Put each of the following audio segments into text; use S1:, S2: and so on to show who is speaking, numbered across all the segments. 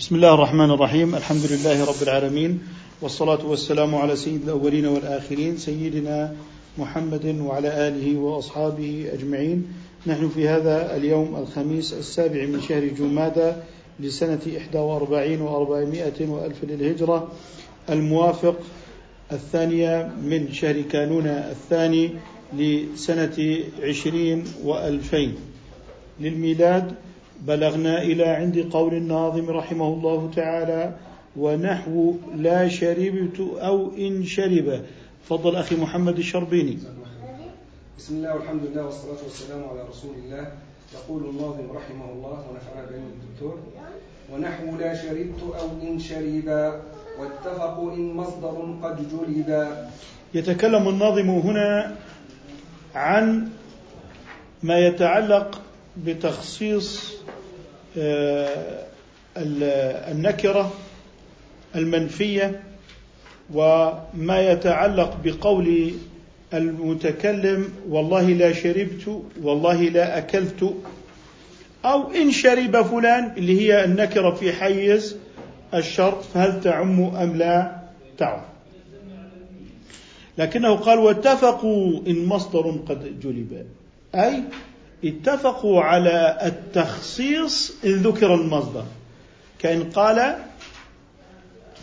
S1: بسم الله الرحمن الرحيم. الحمد لله رب العالمين والصلاة والسلام على سيد الأولين والآخرين سيدنا محمد وعلى آله وأصحابه أجمعين. نحن في هذا اليوم الخميس السابع من شهر جمادى لسنة 41 و400 وألف للهجرة الموافق الثانية من شهر كانون الثاني لسنة عشرين وألفين. للميلاد بلغنا إلى عند قول الناظم رحمه الله تعالى ونحو لا شربت أو إن شرب. فضل أخي محمد الشربيني.
S2: بسم الله والحمد لله والصلاة والسلام على رسول الله. يقول الناظم رحمه الله ونفعنا بعلم الدكتور ونحو لا شربت أو إن شربا واتفقوا إن مصدر قد جلبا
S1: يتكلم الناظم هنا عن ما يتعلق بتخصيص النكرة المنفية وما يتعلق بقول المتكلم والله لا شربت والله لا أكلت أو إن شرب فلان اللي هي النكرة في حيز الشرط فهل تعم أم لا تعم؟ لكنه قال واتفقوا إن مصدر قد جلب أي اتفقوا على التخصيص إن ذكر المصدر. كأن قال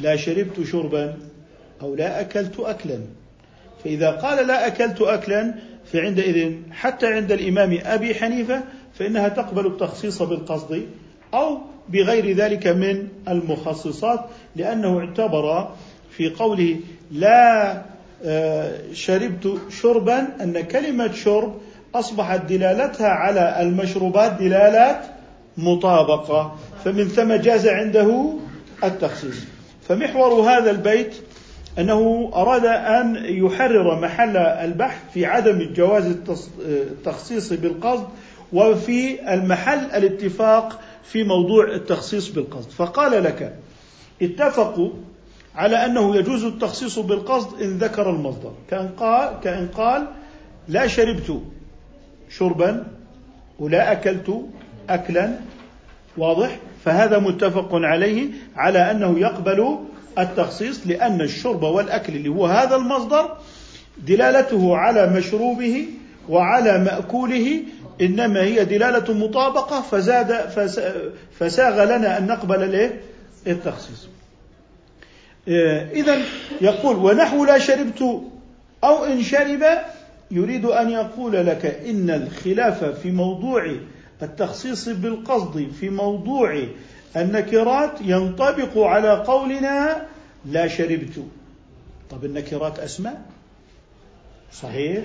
S1: لا شربت شربا أو لا أكلت أكلا. فإذا قال لا أكلت أكلا فعندئذ حتى عند الإمام أبي حنيفة فإنها تقبل التخصيص بالقصد أو بغير ذلك من المخصصات لأنه اعتبر في قوله لا آه، شربت شربا أن كلمة شرب أصبحت دلالتها على المشروبات دلالات مطابقة. فمن ثم جاز عنده التخصيص. فمحور هذا البيت أنه أراد أن يحرر محل البحث في عدم جواز التخصيص بالقصد وفي المحل الاتفاق في موضوع التخصيص بالقصد. فقال لك اتفقوا على أنه يجوز التخصيص بالقصد إن ذكر المصدر. كأن قال, كأن قال لا شربت. شربا ولا أكلت أكلا واضح؟ فهذا متفق عليه على أنه يقبل التخصيص لأن الشرب والأكل اللي هو هذا المصدر دلالته على مشروبه وعلى مأكوله إنما هي دلالة مطابقة فزاد فساغ لنا أن نقبل التخصيص. إذا يقول ونحو لا شربت أو إن شرب يريد أن يقول لك إن الخلاف في موضوع التخصيص بالقصد في موضوع النكرات ينطبق على قولنا لا شربت. طب النكرات أسماء؟ صحيح.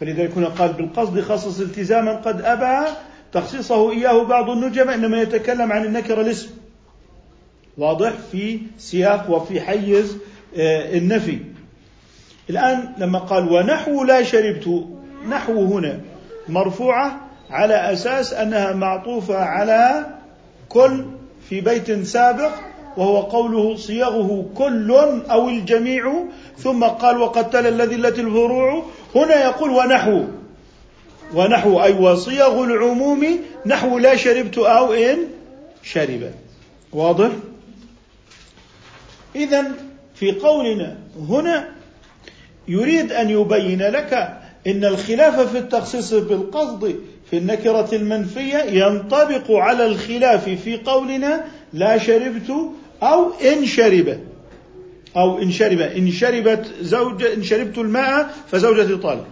S1: فلذلك هنا قال بالقصد خصص التزاما قد أبى تخصيصه إياه بعض النجمة إنما يتكلم عن النكرة الاسم. واضح في سياق وفي حيز آه، النفي. الآن لما قال ونحو لا شربت نحو هنا مرفوعة على أساس أنها معطوفة على كل في بيت سابق وهو قوله صيغه كل أو الجميع ثم قال وقد تلا الذي التي الفروع. هنا يقول ونحو. ونحو أي وصيغ العموم نحو لا شربت أو إن شرب واضح؟ إذا في قولنا هنا يريد أن يبين لك إن الخلاف في التخصيص بالقصد في النكرة المنفية ينطبق على الخلاف في قولنا لا شربت أو إن شرب. أو إن شرب. إن شربت زوجة إن شربت الماء فزوجتي طالب.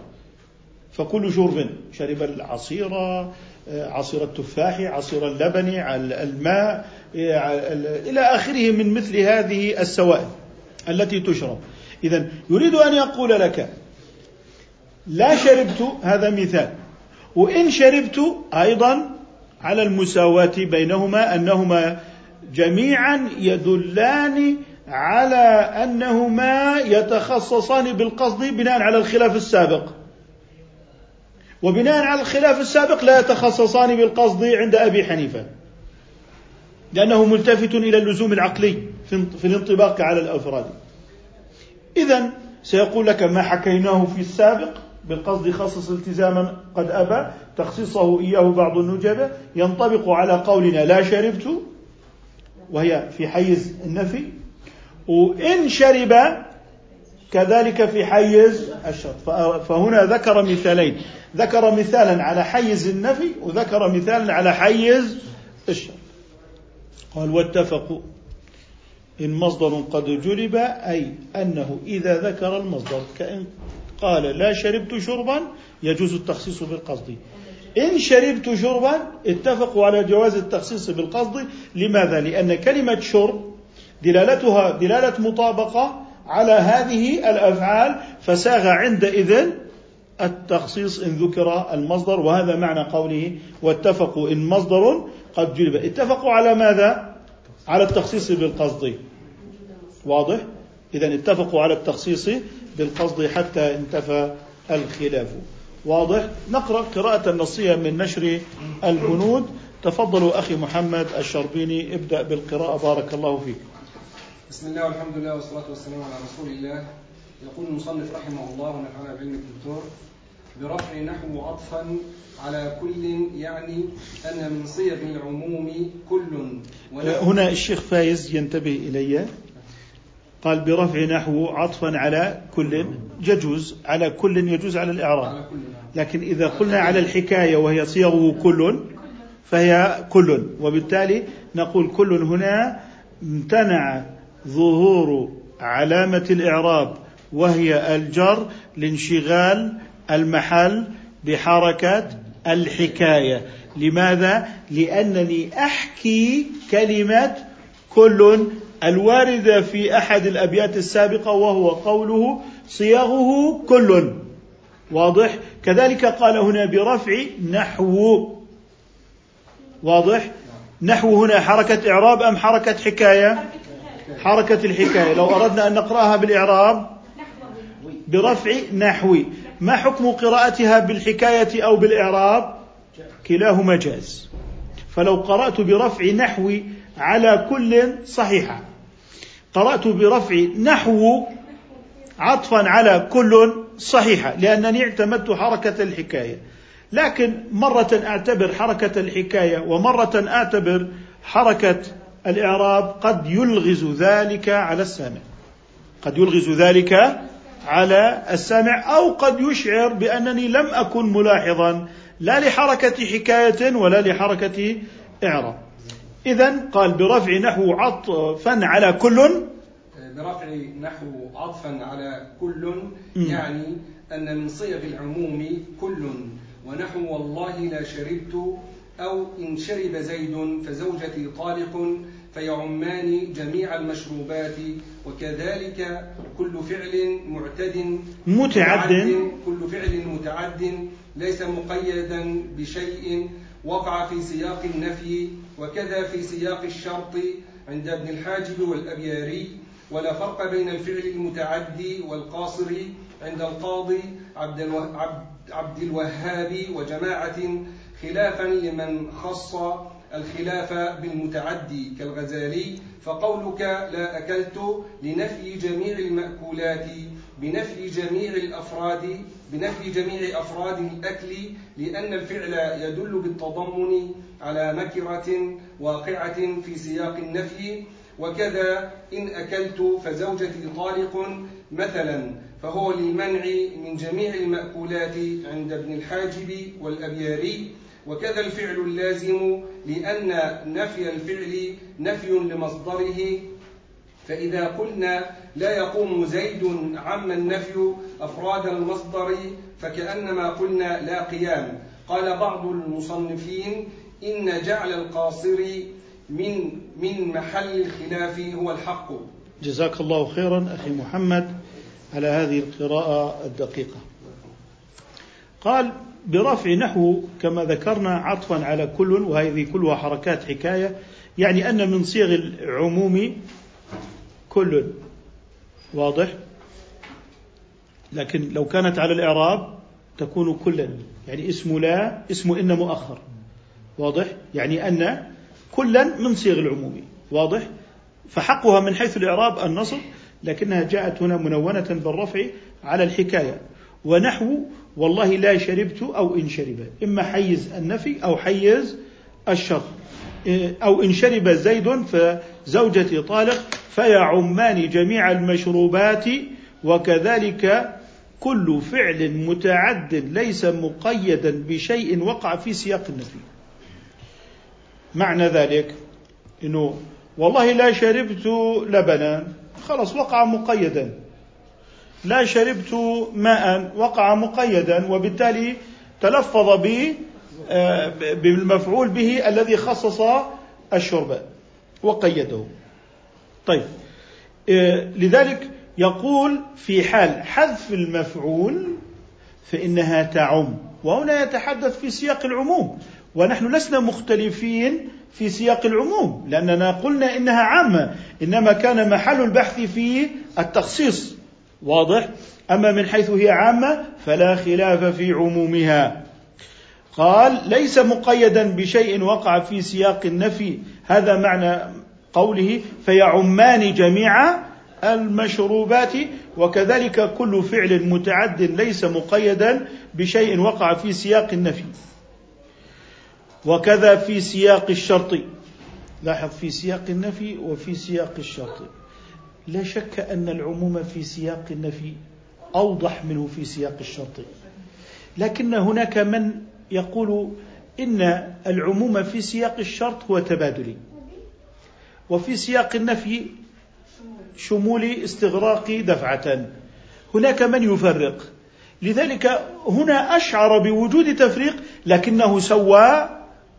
S1: فكل شرب شرب العصير عصير التفاح عصير اللبن الماء إلى آخره من مثل هذه السوائل التي تشرب. إذا يريد أن يقول لك لا شربت هذا مثال وإن شربت أيضا على المساواة بينهما أنهما جميعا يدلان على أنهما يتخصصان بالقصد بناء على الخلاف السابق. وبناء على الخلاف السابق لا يتخصصان بالقصد عند أبي حنيفة لأنه ملتفت إلى اللزوم العقلي في الانطباق على الأفراد. إذا سيقول لك ما حكيناه في السابق بالقصد خصص التزاما قد أبى تخصيصه إياه بعض النجبة ينطبق على قولنا لا شربت وهي في حيز النفي وإن شرب كذلك في حيز الشرط فهنا ذكر مثالين. ذكر مثالا على حيز النفي وذكر مثالا على حيز الشرط قال واتفقوا. إن مصدر قد جلب أي أنه إذا ذكر المصدر كأن قال لا شربت شربا يجوز التخصيص بالقصد. إن شربت شربا اتفقوا على جواز التخصيص بالقصد. لماذا؟ لأن كلمة شرب دلالتها دلالة مطابقة على هذه الأفعال فساغ عندئذ التخصيص إن ذكر المصدر. وهذا معنى قوله واتفقوا إن مصدر قد جلب اتفقوا على ماذا؟ على التخصيص بالقصد. واضح؟ إذا اتفقوا على التخصيص بالقصد حتى انتفى الخلاف. واضح؟ نقرأ قراءة النصية من نشر البنود. تفضلوا أخي محمد الشربيني ابدأ بالقراءة. بارك الله فيك.
S2: بسم الله والحمد لله والصلاة والسلام على رسول الله. يقول المصنف رحمه الله ونفعنا بعلم الدكتور برفع نحو عطفا على كل يعني أن من صيغ العموم كل.
S1: هنا الشيخ فايز ينتبه إلي. قال برفع نحو عطفا على كل يجوز على كل يجوز على الإعراب. لكن إذا قلنا على الحكاية وهي صيغه كل فهي كل. وبالتالي نقول كل هنا امتنع ظهور علامة الإعراب وهي الجر لانشغال المحل بحركة الحكاية. لماذا؟ لأنني أحكي كلمة كل الواردة في أحد الأبيات السابقة وهو قوله صياغه كل. واضح؟ كذلك قال هنا برفع نحو. واضح؟ نحو هنا حركة إعراب أم حركة حكاية؟ حركة الحكاية. لو أردنا أن نقرأها بالإعراب برفع نحوي ما حكم قراءتها بالحكاية أو بالإعراب؟ كلاهما جاز. فلو قرأت برفع نحوي على كل صحيحة. قرأت برفع نحو عطفا على كل صحيحة لأنني اعتمدت حركة الحكاية. لكن مرة أعتبر حركة الحكاية ومرة أعتبر حركة الإعراب قد يلغز ذلك على السامع. قد يلغز ذلك على السامع أو قد يشعر بأنني لم أكن ملاحظا لا لحركة حكاية ولا لحركة إعراب. إذا قال برفع نحو عطفا على كل.
S2: برفع نحو عطفا على كل يعني أن من صيغ العموم كل. ونحو والله لا شربت أو إن شرب زيد فزوجتي طالق فيعمان جميع المشروبات. وكذلك كل فعل معتد
S1: متعد
S2: كل فعل متعد ليس مقيدا بشيء وقع في سياق النفي وكذا في سياق الشرط عند ابن الحاجب والأبياري ولا فرق بين الفعل المتعدي والقاصر عند القاضي عبد, عبد الوهاب وجماعة خلافا لمن خص الخلاف بالمتعدي كالغزالي فقولك لا أكلت لنفي جميع المأكولات بنفي جميع الأفراد بنفي جميع أفراد الأكل لأن الفعل يدل بالتضمن على مكرة واقعة في سياق النفي. وكذا إن أكلت فزوجتي طالق مثلا فهو للمنع من جميع المأكولات عند ابن الحاجب والأبياري. وكذا الفعل اللازم لأن نفي الفعل نفي لمصدره فإذا قلنا لا يقوم زيد عما النفي أفراد المصدر فكأنما قلنا لا قيام. قال بعض المصنفين إن جعل القاصر من من محل الخلاف هو الحق.
S1: جزاك الله خيرا أخي محمد على هذه القراءة الدقيقة. قال برفع نحو كما ذكرنا عطفا على كل وهذه كلها حركات حكاية يعني أن من صيغ العموم كل واضح؟ لكن لو كانت على الإعراب تكون كلا يعني اسم لا اسم إن مؤخر. واضح؟ يعني أن كلا من صيغ العموم. واضح؟ فحقها من حيث الإعراب النصب لكنها جاءت هنا منونة بالرفع على الحكاية. ونحو والله لا شربت أو إن شرب. إما حيز النفي أو حيز الشر أو إن شرب زيد زوجة طالق فيعمان جميع المشروبات وكذلك كل فعل متعد ليس مقيدا بشيء وقع في سياق النفي معنى ذلك إنه والله لا شربت لبنا خلاص وقع مقيدا. لا شربت ماء وقع مقيدا وبالتالي تلفظ آه، بالمفعول به الذي خصص الشرب. وقيده. طيب آه، لذلك يقول في حال حذف المفعول فإنها تعم وهنا يتحدث في سياق العموم ونحن لسنا مختلفين في سياق العموم لأننا قلنا إنها عامة إنما كان محل البحث في التخصيص. واضح؟ أما من حيث هي عامة فلا خلاف في عمومها. قال ليس مقيدا بشيء وقع في سياق النفي هذا معنى قوله فيعمان جميع المشروبات وكذلك كل فعل متعد ليس مقيدا بشيء وقع في سياق النفي. وكذا في سياق الشرط. لاحظ في سياق النفي وفي سياق الشرط. لا شك أن العموم في سياق النفي أوضح منه في سياق الشرط. لكن هناك من يقول إن العموم في سياق الشرط هو تبادلي. وفي سياق النفي شمول استغراق دفعة هناك من يفرق. لذلك هنا أشعر بوجود تفريق لكنه سوى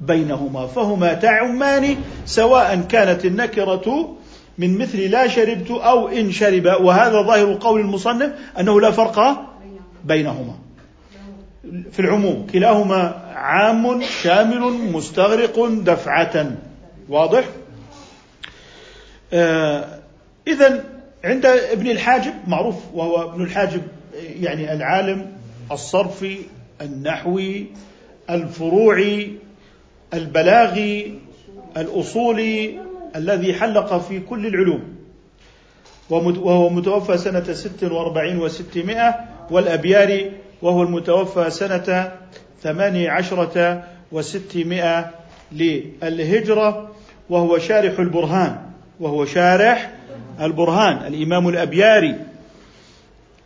S1: بينهما. فهما تعمان سواء كانت النكرة من مثل لا شربت أو إن شرب. وهذا ظاهر قول المصنف أنه لا فرق بينهما. في العموم كلاهما عام شامل مستغرق دفعة واضح؟ آه إذا عند ابن الحاجب معروف وهو ابن الحاجب يعني العالم الصرفي النحوي الفروعي البلاغي الأصولي الذي حلق في كل العلوم وهو متوفى سنة ست وأربعين وستمائة والأبياري وهو المتوفى سنة ثمانية عشرة وستمائة للهجرة وهو شارح البرهان وهو شارح البرهان الإمام الأبياري.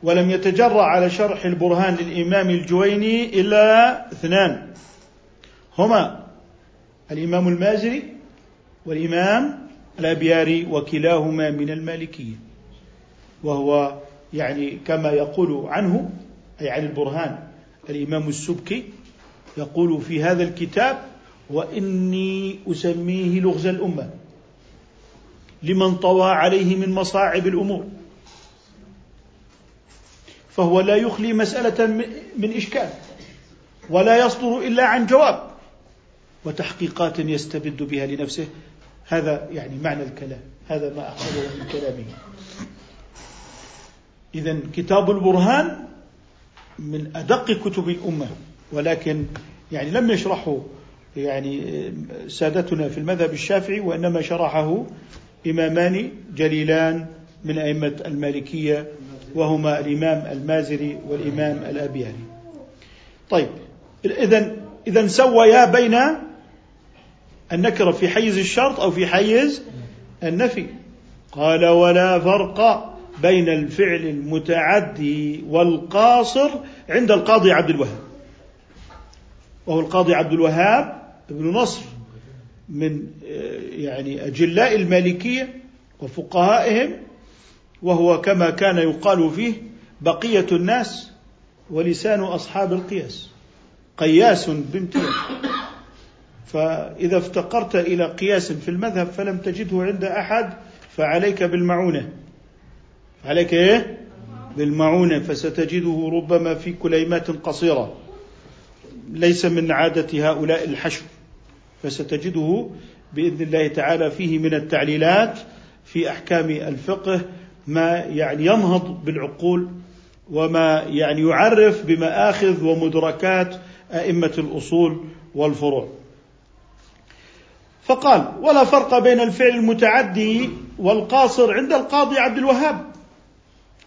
S1: ولم يتجرأ على شرح البرهان للإمام الجويني إلا اثنان. هما الإمام المازري والإمام الأبياري وكلاهما من المالكية وهو يعني كما يقول عنه أي عن البرهان. الإمام السبكي يقول في هذا الكتاب وإني أسميه لغز الأمة لمن طوى عليه من مصاعب الأمور فهو لا يخلي مسألة من إشكال ولا يصدر إلا عن جواب وتحقيقات يستبد بها لنفسه. هذا يعني معنى الكلام هذا ما أخذه من كلامه. اذا كتاب البرهان من أدق كتب الأمة ولكن يعني لم يشرحه يعني سادتنا في المذهب الشافعي وإنما شرحه إمامان جليلان من أئمة المالكية وهما الإمام المازري والإمام الأبياري. طيب إذا إذا سويا بين النكرة في حيز الشرط أو في حيز النفي. قال ولا فرق بين الفعل المتعدي والقاصر عند القاضي عبد الوهاب. وهو القاضي عبد الوهاب ابن نصر من آه، يعني أجلاء المالكية وفقهائهم وهو كما كان يقال فيه بقية الناس ولسان أصحاب القياس. قياس بامتياز فإذا افتقرت إلى قياس في المذهب فلم تجده عند أحد فعليك بالمعونة. عليك إيه؟ بالمعونة فستجده ربما في كليمات قصيرة ليس من عادة هؤلاء الحشو فستجده بإذن الله تعالى فيه من التعليلات في أحكام الفقه ما يعني ينهض بالعقول وما يعني يعرف بمآخذ ومدركات أئمة الأصول والفروع. فقال: ولا فرق بين الفعل المتعدي والقاصر عند القاضي عبد الوهاب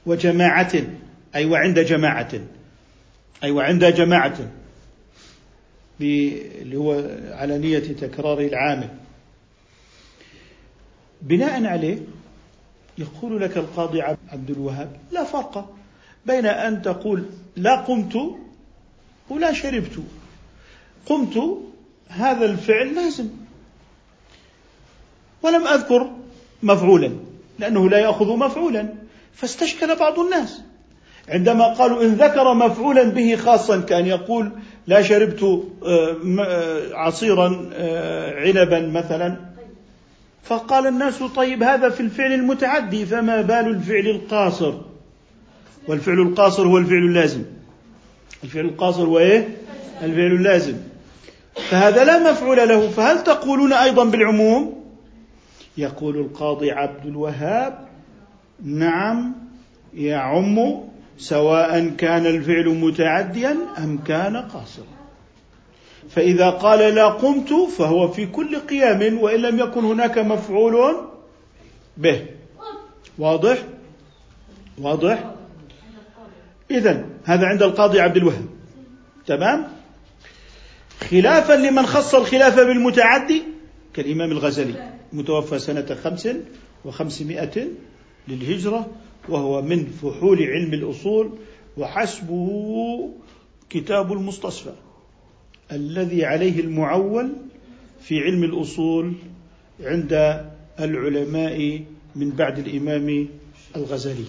S1: وجماعة أي وعند جماعة أي وعند جماعة اللي هو على نية تكرار العامل. بناء عليه يقول لك القاضي عبد الوهاب لا فرق بين أن تقول لا قمت ولا شربت. قمت هذا الفعل لازم. ولم أذكر مفعولا لأنه لا يأخذ مفعولا. فاستشكل بعض الناس. عندما قالوا إن ذكر مفعولا به خاصا كأن يقول لا شربت آه، آه، عصيرا آه، عنبا مثلا. فقال الناس طيب هذا في الفعل المتعدي فما بال الفعل القاصر؟ والفعل القاصر هو الفعل اللازم. الفعل القاصر هو إيه؟ الفعل اللازم. فهذا لا مفعول له. فهل تقولون أيضا بالعموم؟ يقول القاضي عبد الوهاب نعم يعم سواء كان الفعل متعديا أم كان قاصرا. فإذا قال لا قمت فهو في كل قيام وإن لم يكن هناك مفعول به. واضح؟ واضح؟ اذا هذا عند القاضي عبد الوهاب. تمام؟ خلافا لمن خص الخلاف بالمتعدي كالإمام الغزالي متوفى سنة خمس وخمسمائة للهجرة وهو من فحول علم الأصول وحسبه كتاب المستصفى الذي عليه المعول في علم الأصول عند العلماء من بعد الإمام الغزالي.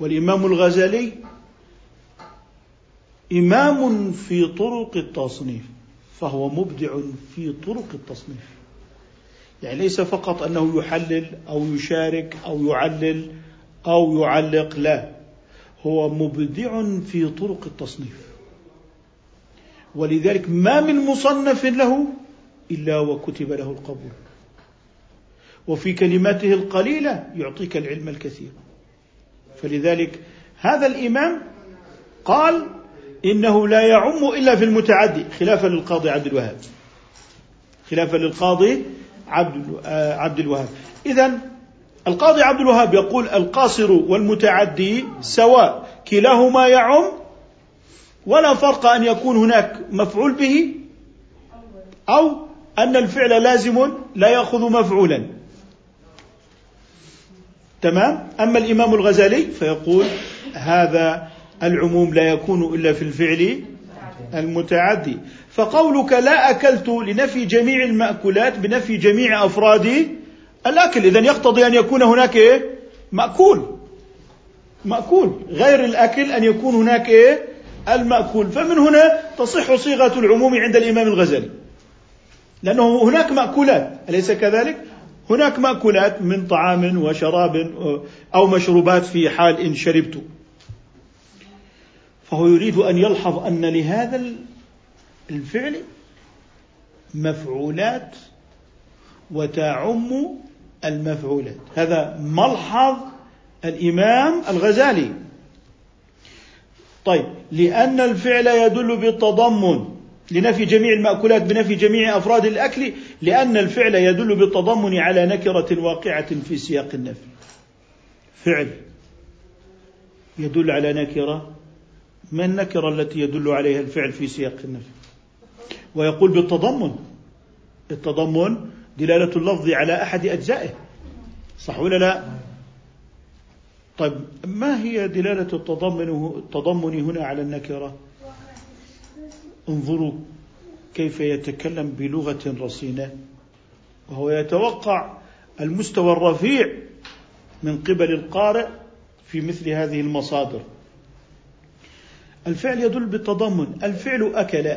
S1: والإمام الغزالي إمام في طرق التصنيف فهو مبدع في طرق التصنيف. يعني ليس فقط أنه يحلل أو يشارك أو يعلل أو يعلق لا هو مبدع في طرق التصنيف. ولذلك ما من مصنف له إلا وكتب له القبول. وفي كلماته القليلة يعطيك العلم الكثير. فلذلك هذا الإمام قال إنه لا يعم إلا في المتعدي خلافا للقاضي عبد الوهاب. خلافا للقاضي عبد آه، عبد الوهاب. إذا القاضي عبد الوهاب يقول القاصر والمتعدي سواء كلاهما يعم ولا فرق أن يكون هناك مفعول به أو أن الفعل لازم لا يأخذ مفعولا. تمام؟ أما الإمام الغزالي فيقول هذا العموم لا يكون إلا في الفعل المتعدي. فقولك لا أكلت لنفي جميع المأكولات بنفي جميع أفراد الأكل إذا يقتضي أن يكون هناك إيه؟ مأكول. مأكول. غير الأكل أن يكون هناك إيه؟ المأكول. فمن هنا تصح صيغة العموم عند الإمام الغزالي. لأنه هناك مأكولات. أليس كذلك؟ هناك مأكولات من طعام وشراب أو مشروبات في حال إن شربت. فهو يريد أن يلحظ أن لهذا الفعل مفعولات وتعم المفعولات. هذا ملحظ الإمام الغزالي. طيب لأن الفعل يدل بالتضمن لنفي جميع المأكولات بنفي جميع أفراد الأكل لأن الفعل يدل بالتضمن على نكرة واقعة في سياق النفي. فعل يدل على نكرة ما النكرة التي يدل عليها الفعل في سياق النفي؟ ويقول بالتضمن. التضمن دلالة اللفظ على أحد أجزائه. صح ولا لا؟ طيب ما هي دلالة التضمن التضمن هنا على النكرة؟ انظروا كيف يتكلم بلغة رصينة. وهو يتوقع المستوى الرفيع من قبل القارئ في مثل هذه المصادر. الفعل يدل بالتضمن. الفعل أكل.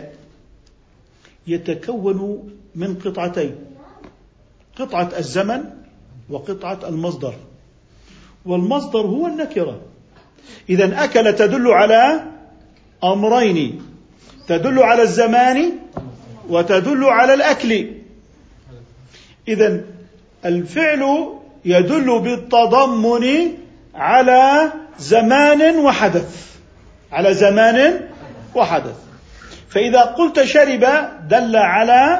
S1: يتكون من قطعتين. قطعة الزمن وقطعة المصدر. والمصدر هو النكرة. إذا أكل تدل على أمرين. تدل على الزمان وتدل على الأكل. إذا الفعل يدل بالتضمن على زمان وحدث. على زمان وحدث. فإذا قلت شرب دل على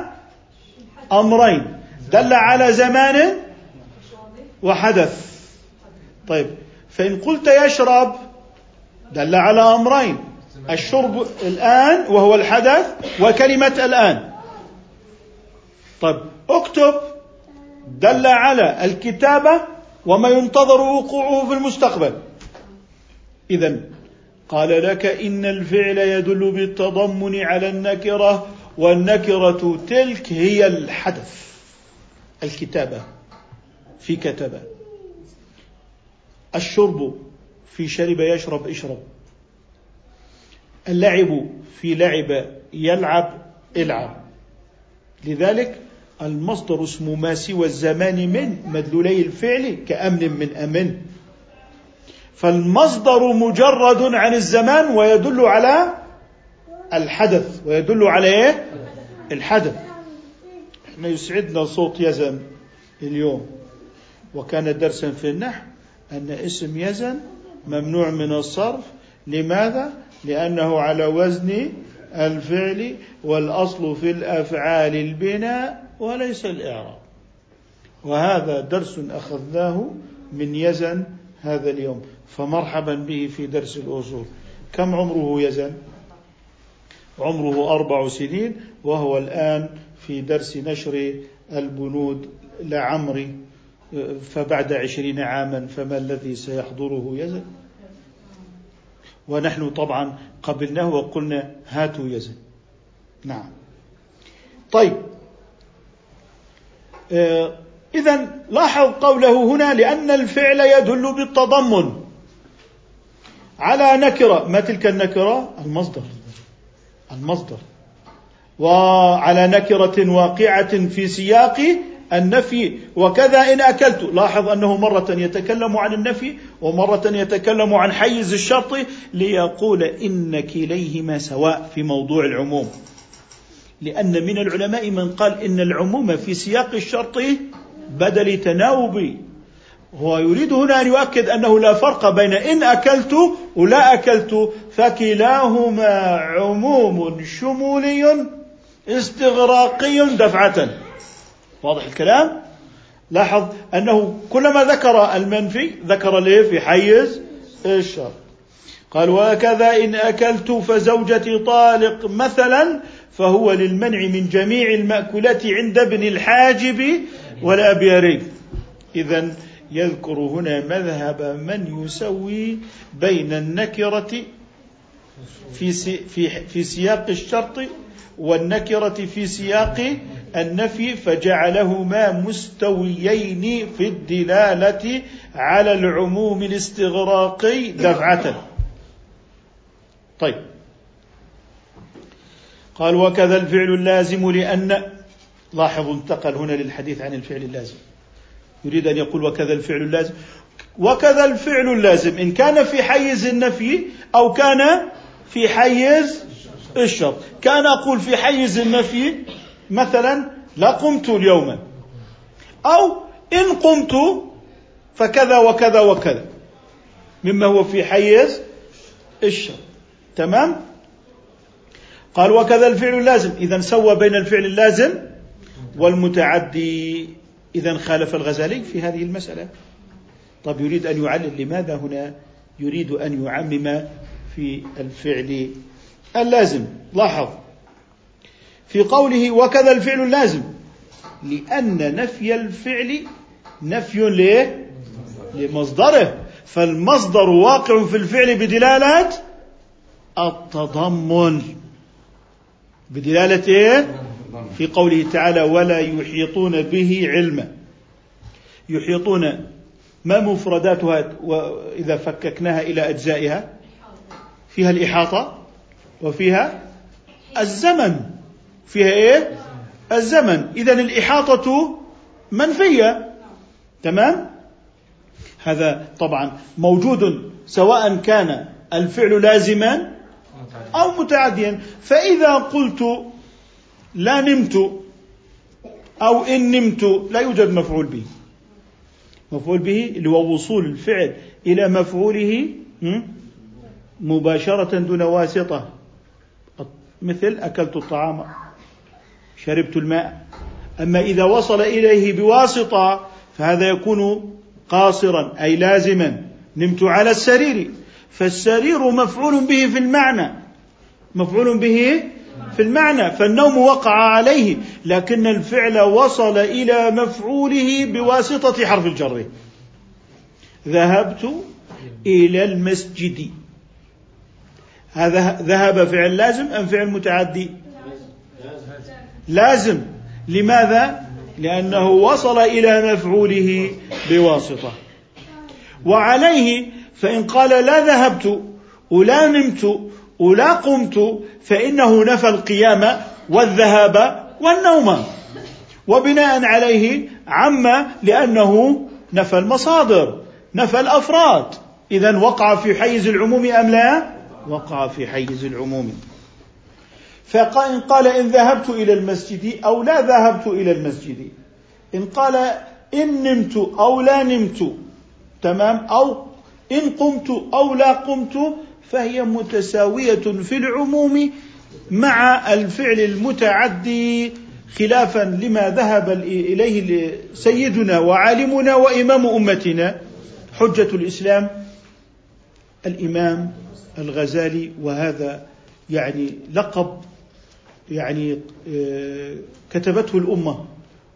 S1: أمرين. دل على زمان وحدث. طيب فإن قلت يشرب دل على أمرين. الشرب الآن وهو الحدث وكلمة الآن. طيب اكتب دل على الكتابة وما ينتظر وقوعه في المستقبل. إذا قال لك إن الفعل يدل بالتضمن على النكرة والنكرة تلك هي الحدث الكتابة في كتبة الشرب في شرب يشرب اشرب. اللعب في لعب يلعب العب. لذلك المصدر اسمه ما سوى الزمان من مدلولي الفعل كأمن من أمن. فالمصدر مجرد عن الزمان ويدل على الحدث. ويدل على إيه؟ الحدث. إحنا يسعدنا صوت يزن اليوم. وكان درسا في النحو أن اسم يزن ممنوع من الصرف. لماذا؟ لأنه على وزن الفعل والأصل في الأفعال البناء وليس الإعراب. وهذا درس أخذناه من يزن هذا اليوم. فمرحبا به في درس الأصول. كم عمره يزن؟ عمره أربع سنين وهو الآن في درس نشر البنود لعمري. فبعد عشرين عاما فما الذي سيحضره يزن؟ ونحن طبعا قبلناه وقلنا هاتوا يزن. نعم. طيب. آه، إذا لاحظ قوله هنا لأن الفعل يدل بالتضمن. على نكرة. ما تلك النكرة؟ المصدر. المصدر. وعلى نكرة واقعة في سياق النفي. وكذا إن أكلت. لاحظ أنه مرة يتكلم عن النفي ومرة يتكلم عن حيز الشرط ليقول إن كليهما سواء في موضوع العموم. لأن من العلماء من قال إن العموم في سياق الشرط بدل تناوب هو يريد هنا أن يؤكد أنه لا فرق بين إن أكلت ولا أكلت فكلاهما عموم شمولي استغراقي دفعة. واضح الكلام؟ لاحظ أنه كلما ذكر المنفي ذكر ليه في حيز الشر. قال وكذا إن أكلت فزوجتي طالق مثلا فهو للمنع من جميع المأكولات عند ابن الحاجب ولا بيريف إذا يذكر هنا مذهب من يسوي بين النكرة في في في سياق الشرط والنكرة في سياق النفي فجعلهما مستويين في الدلالة على العموم الاستغراقي دفعة. طيب. قال وكذا الفعل اللازم لأن لاحظوا انتقل هنا للحديث عن الفعل اللازم. يريد أن يقول وكذا الفعل اللازم. وكذا الفعل اللازم. إن كان في حيز النفي أو كان في حيز الشرط. كان أقول في حيز النفي مثلا لا قمت اليوم. أو إن قمت فكذا وكذا وكذا. مما هو في حيز الشرط. تمام؟ قال وكذا الفعل اللازم. إذا سوى بين الفعل اللازم والمتعدي. إذا خالف الغزالي في هذه المسألة طب يريد أن يعلل لماذا هنا يريد أن يعمم في الفعل اللازم لاحظ في قوله وكذا الفعل اللازم لأن نفي الفعل نفي ليه؟ لمصدره فالمصدر واقع في الفعل بدلالة التضمن بدلالة إيه؟ في قوله تعالى ولا يحيطون به علما. يحيطون ما مفرداتها وإذا فككناها إلى أجزائها؟ فيها الإحاطة وفيها الزمن. فيها إيه؟ الزمن. إذا الإحاطة منفية. تمام؟ هذا طبعا موجود سواء كان الفعل لازما أو متعديا. فإذا قلت لا نمت أو إن نمت لا يوجد مفعول به. مفعول به اللي هو وصول الفعل إلى مفعوله مباشرة دون واسطة. مثل أكلت الطعام شربت الماء. أما إذا وصل إليه بواسطة فهذا يكون قاصرا أي لازما. نمت على السرير فالسرير مفعول به في المعنى. مفعول به في المعنى فالنوم وقع عليه لكن الفعل وصل إلى مفعوله بواسطة حرف الجر. ذهبت إلى المسجد. هذا ذهب فعل لازم أم فعل متعدي؟ لازم. لماذا؟ لأنه وصل إلى مفعوله بواسطة. وعليه فإن قال لا ذهبت ولا نمت ولا قمت فإنه نفى القيام والذهاب والنوم. وبناء عليه عم لأنه نفى المصادر نفى الأفراد. إذا وقع في حيز العموم أم لا؟ وقع في حيز العموم. فإن قال إن ذهبت إلى المسجد أو لا ذهبت إلى المسجد. إن قال إن نمت أو لا نمت تمام؟ أو إن قمت أو لا قمت فهي متساوية في العموم مع الفعل المتعدي خلافا لما ذهب إليه سيدنا وعالمنا وإمام أمتنا حجة الإسلام الإمام الغزالي وهذا يعني لقب يعني آه، كتبته الأمة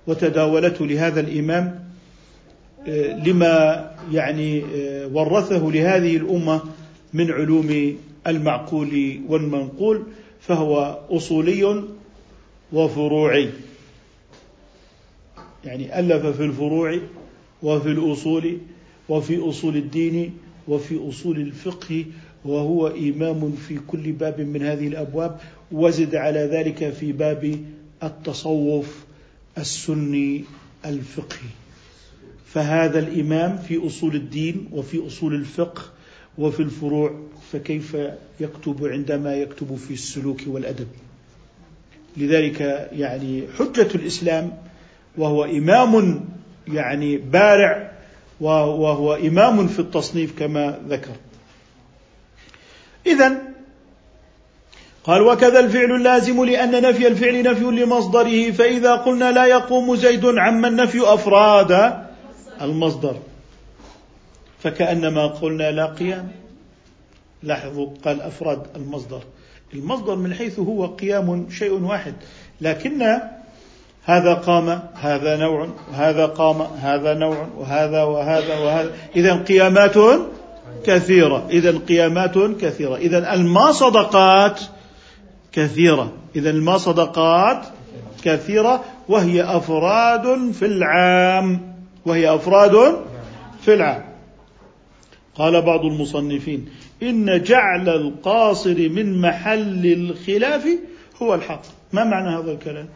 S1: وتداولته لهذا الإمام آه، لما يعني آه، ورثه لهذه الأمة من علوم المعقول والمنقول فهو أصولي وفروعي. يعني ألف في الفروع وفي الأصول وفي أصول الدين وفي أصول الفقه وهو إمام في كل باب من هذه الأبواب وزد على ذلك في باب التصوف السني الفقهي. فهذا الإمام في أصول الدين وفي أصول الفقه وفي الفروع فكيف يكتب عندما يكتب في السلوك والأدب؟ لذلك يعني حجة الإسلام وهو إمام يعني بارع وهو إمام في التصنيف كما ذكر. إذا قال وكذا الفعل اللازم لأن نفي الفعل نفي لمصدره فإذا قلنا لا يقوم زيد عما النفي أفراد المصدر. فكأنما قلنا لا قيام. لاحظوا قال أفراد المصدر. المصدر من حيث هو قيام شيء واحد لكن هذا قام هذا نوع وهذا قام هذا نوع وهذا وهذا وهذا. إذا قيامات كثيرة إذا قيامات كثيرة. إذا الما صدقات كثيرة. إذا الما صدقات كثيرة وهي أفراد في العام وهي أفراد في العام. قال بعض المصنفين إن جعل القاصر من محل الخلاف هو الحق. ما معنى هذا الكلام؟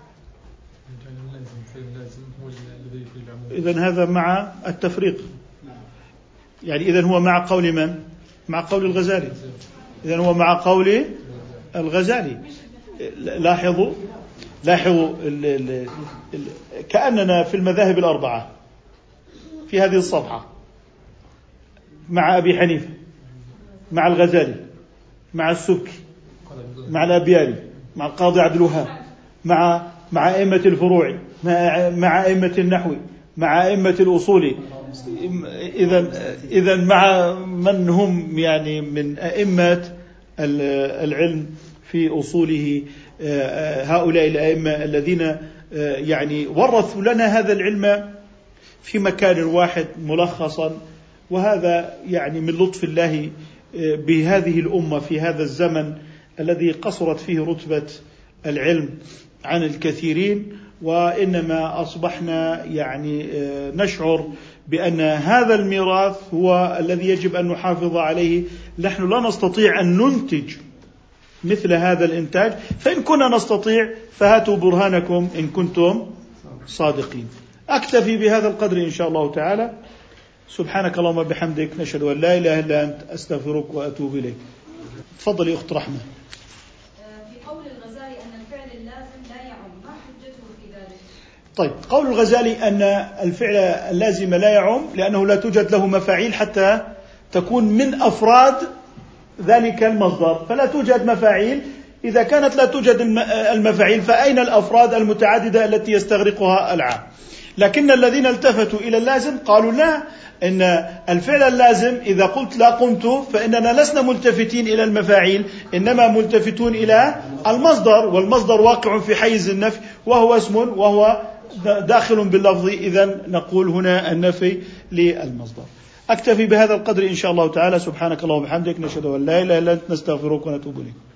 S1: إذا هذا مع التفريق. يعني إذا هو مع قول من؟ مع قول الغزالي. إذا هو مع قول الغزالي. لاحظوا؟ لاحظوا ال ال ال كأننا في المذاهب الأربعة في هذه الصفحة. مع أبي حنيفة مع الغزالي مع السبكي مع الأبياري مع القاضي عبد الوهاب مع مع أئمة الفروع مع مع أئمة النحو مع أئمة الأصول. إذا إذا مع من هم يعني من أئمة العلم في أصوله هؤلاء الأئمة الذين يعني ورثوا لنا هذا العلم في مكان واحد ملخصا وهذا يعني من لطف الله بهذه الأمة في هذا الزمن الذي قصرت فيه رتبة العلم عن الكثيرين. وإنما أصبحنا يعني نشعر بأن هذا الميراث هو الذي يجب أن نحافظ عليه. نحن لا نستطيع أن ننتج مثل هذا الإنتاج. فإن كنا نستطيع فهاتوا برهانكم إن كنتم صادقين. أكتفي بهذا القدر إن شاء الله تعالى. سبحانك اللهم بحمدك نشهد أن لا إله إلا أنت أستغفرك وأتوب إليك. تفضلي أخت رحمة.
S3: في قول الغزالي أن الفعل اللازم لا يعم ما حجته في ذلك؟
S1: طيب قول الغزالي أن الفعل اللازم لا يعم لأنه لا توجد له مفاعيل حتى تكون من أفراد ذلك المصدر فلا توجد مفاعيل. إذا كانت لا توجد المفاعيل فأين الأفراد المتعددة التي يستغرقها العام؟ لكن الذين التفتوا إلى اللازم قالوا لا إن الفعل اللازم إذا قلت لا قمت فإننا لسنا ملتفتين إلى المفاعيل إنما ملتفتون إلى المصدر والمصدر واقع في حيز النفي وهو اسم وهو داخل باللفظ اذا نقول هنا النفي للمصدر. أكتفي بهذا القدر إن شاء الله تعالى. سبحانك اللهم وبحمدك نشهد أن لا إله إلا أنت نستغفرك ونتوب إليك.